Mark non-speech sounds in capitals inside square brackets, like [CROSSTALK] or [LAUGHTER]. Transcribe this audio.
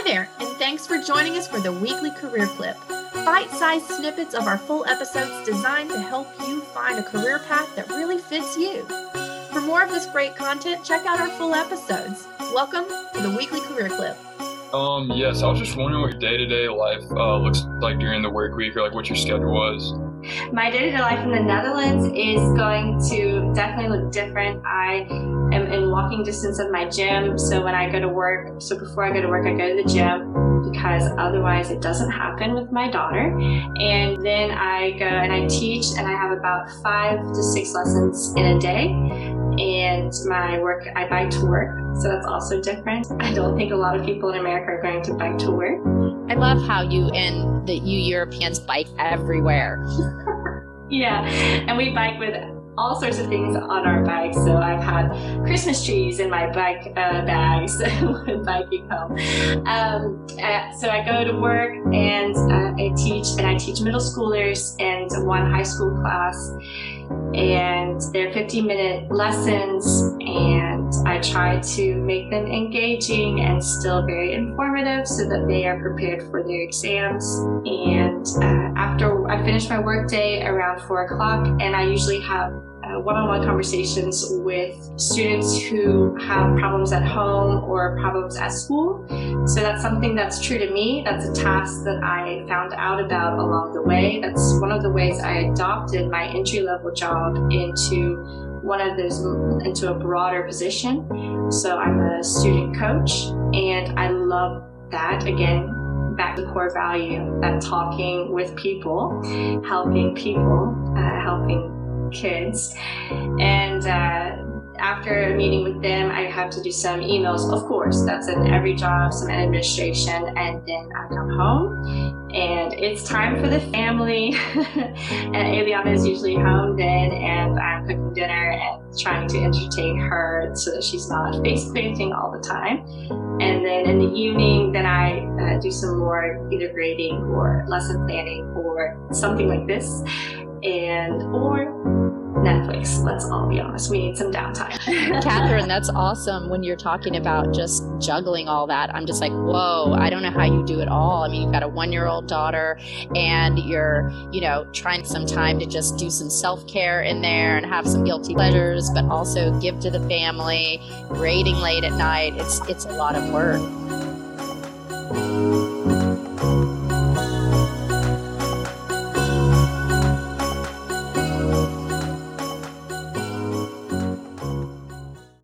Hi there, and thanks for joining us for the weekly career clip. Bite sized snippets of our full episodes designed to help you find a career path that really fits you. For more of this great content, check out our full episodes. Welcome to the weekly career clip. Um, yes, I was just wondering what your day to day life uh, looks like during the work week or like what your schedule was. My day to day life in the Netherlands is going to definitely look different. I am in walking distance of my gym, so when I go to work, so before I go to work, I go to the gym because otherwise it doesn't happen with my daughter. And then I go and I teach, and I have about five to six lessons in a day. And my work i bike to work. So that's also different. I don't think a lot of people in america are going to bike to work. I love how you and that you europeans bike everywhere. [LAUGHS] Yeah and we bike with all sorts of things on our bike. So I've had Christmas trees in my bike uh, bags [LAUGHS] when biking home. Um, uh, so I go to work and uh, I teach, and I teach middle schoolers and one high school class. And they're 15 minute lessons, and Try to make them engaging and still very informative so that they are prepared for their exams. And uh, after I finish my workday around four o'clock, and I usually have one-on-one conversations with students who have problems at home or problems at school. So that's something that's true to me. That's a task that I found out about along the way. That's one of the ways I adopted my entry-level job into one of those into a broader position. So I'm a student coach and I love that again back to core value that talking with people, helping people, uh, helping kids. And uh, after a meeting with them, I have to do some emails. Of course, that's in every job, some administration, and then I come home and it's time for the family. [LAUGHS] and Eliana is usually home then, and I'm cooking dinner and trying to entertain her so that she's not [LAUGHS] face painting all the time. And then in the evening, then I uh, do some more either grading or lesson planning or something like this, and or Let's all be honest. We need some downtime. [LAUGHS] Catherine, that's awesome when you're talking about just juggling all that. I'm just like, whoa, I don't know how you do it all. I mean, you've got a one year old daughter and you're, you know, trying some time to just do some self care in there and have some guilty pleasures, but also give to the family, grading late at night. It's, it's a lot of work.